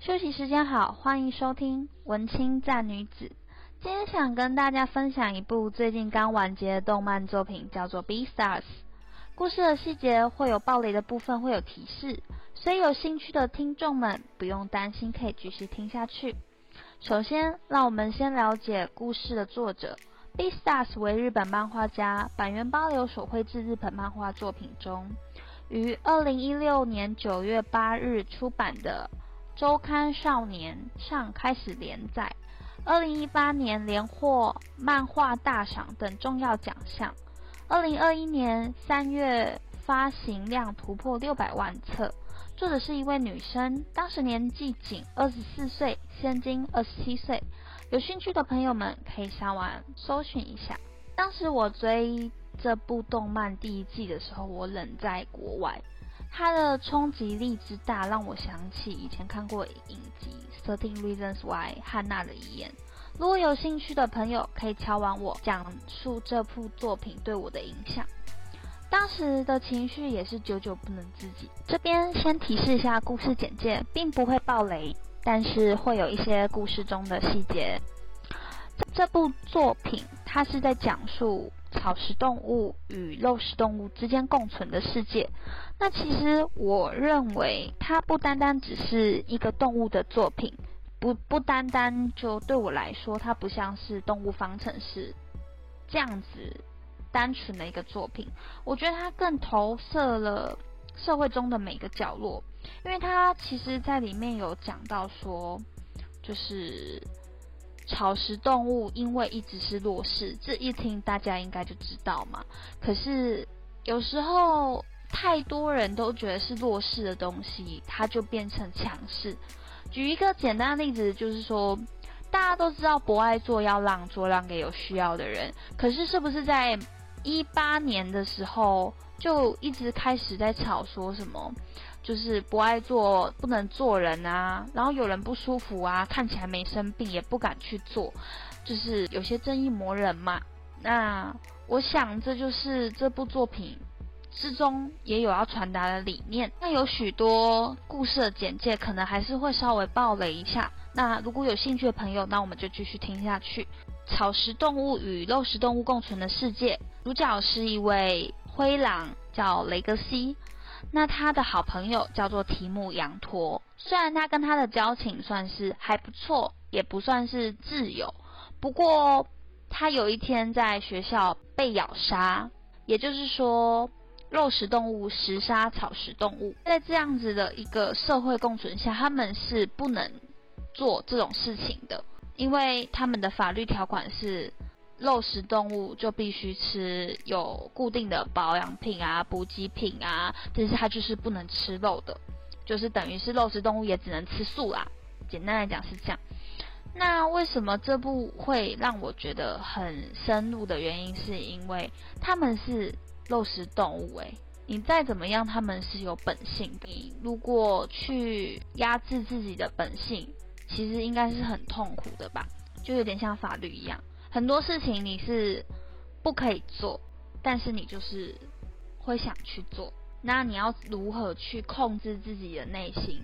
休息时间好，欢迎收听文青赞女子。今天想跟大家分享一部最近刚完结的动漫作品，叫做《B Stars》。故事的细节会有爆雷的部分，会有提示，所以有兴趣的听众们不用担心，可以继续听下去。首先，让我们先了解故事的作者。B Stars 为日本漫画家坂元八流所绘制日本漫画作品中，于二零一六年九月八日出版的。周刊少年上开始连载，二零一八年连获漫画大赏等重要奖项。二零二一年三月发行量突破六百万册。作者是一位女生，当时年纪仅二十四岁，现今二十七岁。有兴趣的朋友们可以上网搜寻一下。当时我追这部动漫第一季的时候，我人在国外。它的冲击力之大，让我想起以前看过影集《Thirteen Reasons Why》汉娜的遗言。如果有兴趣的朋友，可以敲完我讲述这部作品对我的影响。当时的情绪也是久久不能自己。这边先提示一下故事简介，并不会爆雷，但是会有一些故事中的细节。这部作品它是在讲述。草食动物与肉食动物之间共存的世界。那其实我认为，它不单单只是一个动物的作品，不不单单就对我来说，它不像是动物方程式这样子单纯的一个作品。我觉得它更投射了社会中的每个角落，因为它其实在里面有讲到说，就是。草食动物因为一直是弱势，这一听大家应该就知道嘛。可是有时候太多人都觉得是弱势的东西，它就变成强势。举一个简单的例子，就是说大家都知道博爱座要让座让给有需要的人，可是是不是在一八年的时候就一直开始在吵说什么？就是不爱做，不能做人啊，然后有人不舒服啊，看起来没生病也不敢去做，就是有些正义魔人嘛。那我想这就是这部作品之中也有要传达的理念。那有许多故事的简介可能还是会稍微爆雷一下。那如果有兴趣的朋友，那我们就继续听下去。草食动物与肉食动物共存的世界，主角是一位灰狼，叫雷格西。那他的好朋友叫做提姆羊驼，虽然他跟他的交情算是还不错，也不算是挚友，不过他有一天在学校被咬杀，也就是说肉食动物食杀草食动物，在这样子的一个社会共存下，他们是不能做这种事情的，因为他们的法律条款是。肉食动物就必须吃有固定的保养品啊、补给品啊，但是它就是不能吃肉的，就是等于是肉食动物也只能吃素啦。简单来讲是这样。那为什么这部会让我觉得很深入的原因，是因为他们是肉食动物诶、你再怎么样，他们是有本性的。你如果去压制自己的本性，其实应该是很痛苦的吧？就有点像法律一样。很多事情你是不可以做，但是你就是会想去做。那你要如何去控制自己的内心？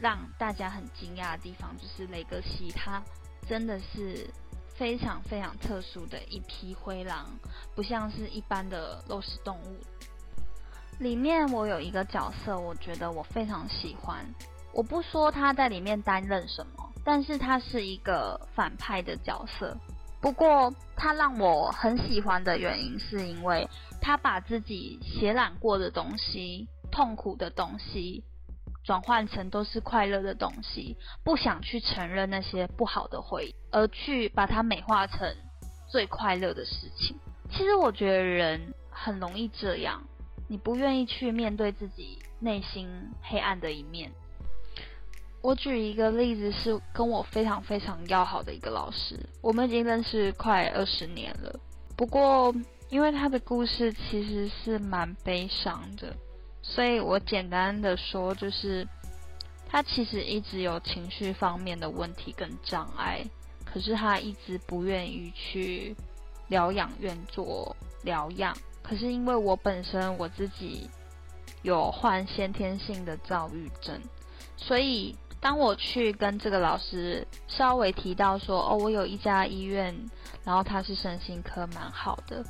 让大家很惊讶的地方就是雷格西，他真的是非常非常特殊的一批灰狼，不像是一般的肉食动物。里面我有一个角色，我觉得我非常喜欢。我不说他在里面担任什么，但是他是一个反派的角色。不过，他让我很喜欢的原因，是因为他把自己血染过的东西、痛苦的东西，转换成都是快乐的东西，不想去承认那些不好的回忆，而去把它美化成最快乐的事情。其实我觉得人很容易这样，你不愿意去面对自己内心黑暗的一面。我举一个例子，是跟我非常非常要好的一个老师，我们已经认识快二十年了。不过，因为他的故事其实是蛮悲伤的，所以我简单的说，就是他其实一直有情绪方面的问题跟障碍，可是他一直不愿意去疗养院做疗养。可是因为我本身我自己有患先天性的躁郁症，所以。当我去跟这个老师稍微提到说，哦，我有一家医院，然后他是身心科，蛮好的。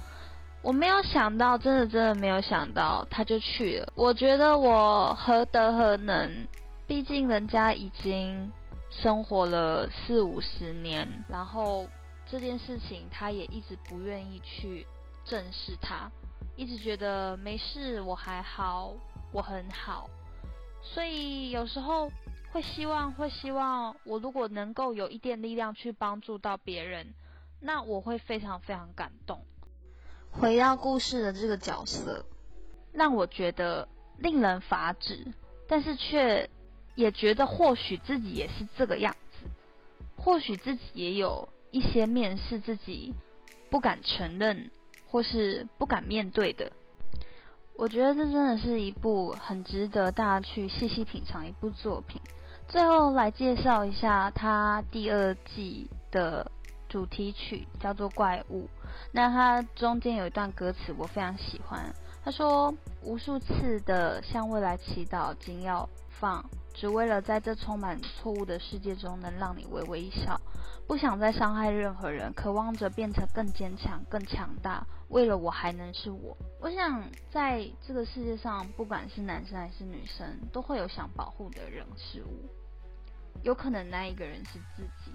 我没有想到，真的真的没有想到，他就去了。我觉得我何德何能？毕竟人家已经生活了四五十年，然后这件事情他也一直不愿意去正视它，一直觉得没事，我还好，我很好。所以有时候。会希望，会希望我如果能够有一点力量去帮助到别人，那我会非常非常感动。回到故事的这个角色，让我觉得令人发指，但是却也觉得或许自己也是这个样子，或许自己也有一些面是自己不敢承认或是不敢面对的。我觉得这真的是一部很值得大家去细细品尝一部作品。最后来介绍一下他第二季的主题曲，叫做《怪物》。那它中间有一段歌词我非常喜欢，他说：“无数次的向未来祈祷，紧要放，只为了在这充满错误的世界中能让你微微一笑。不想再伤害任何人，渴望着变成更坚强、更强大。为了我还能是我。我想在这个世界上，不管是男生还是女生，都会有想保护的人事物。”有可能那一个人是自己，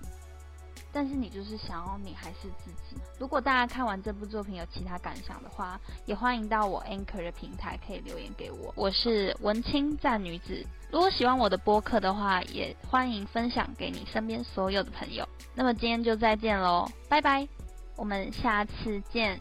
但是你就是想要你还是自己。如果大家看完这部作品有其他感想的话，也欢迎到我 Anchor 的平台可以留言给我。我是文青赞女子，如果喜欢我的播客的话，也欢迎分享给你身边所有的朋友。那么今天就再见喽，拜拜，我们下次见。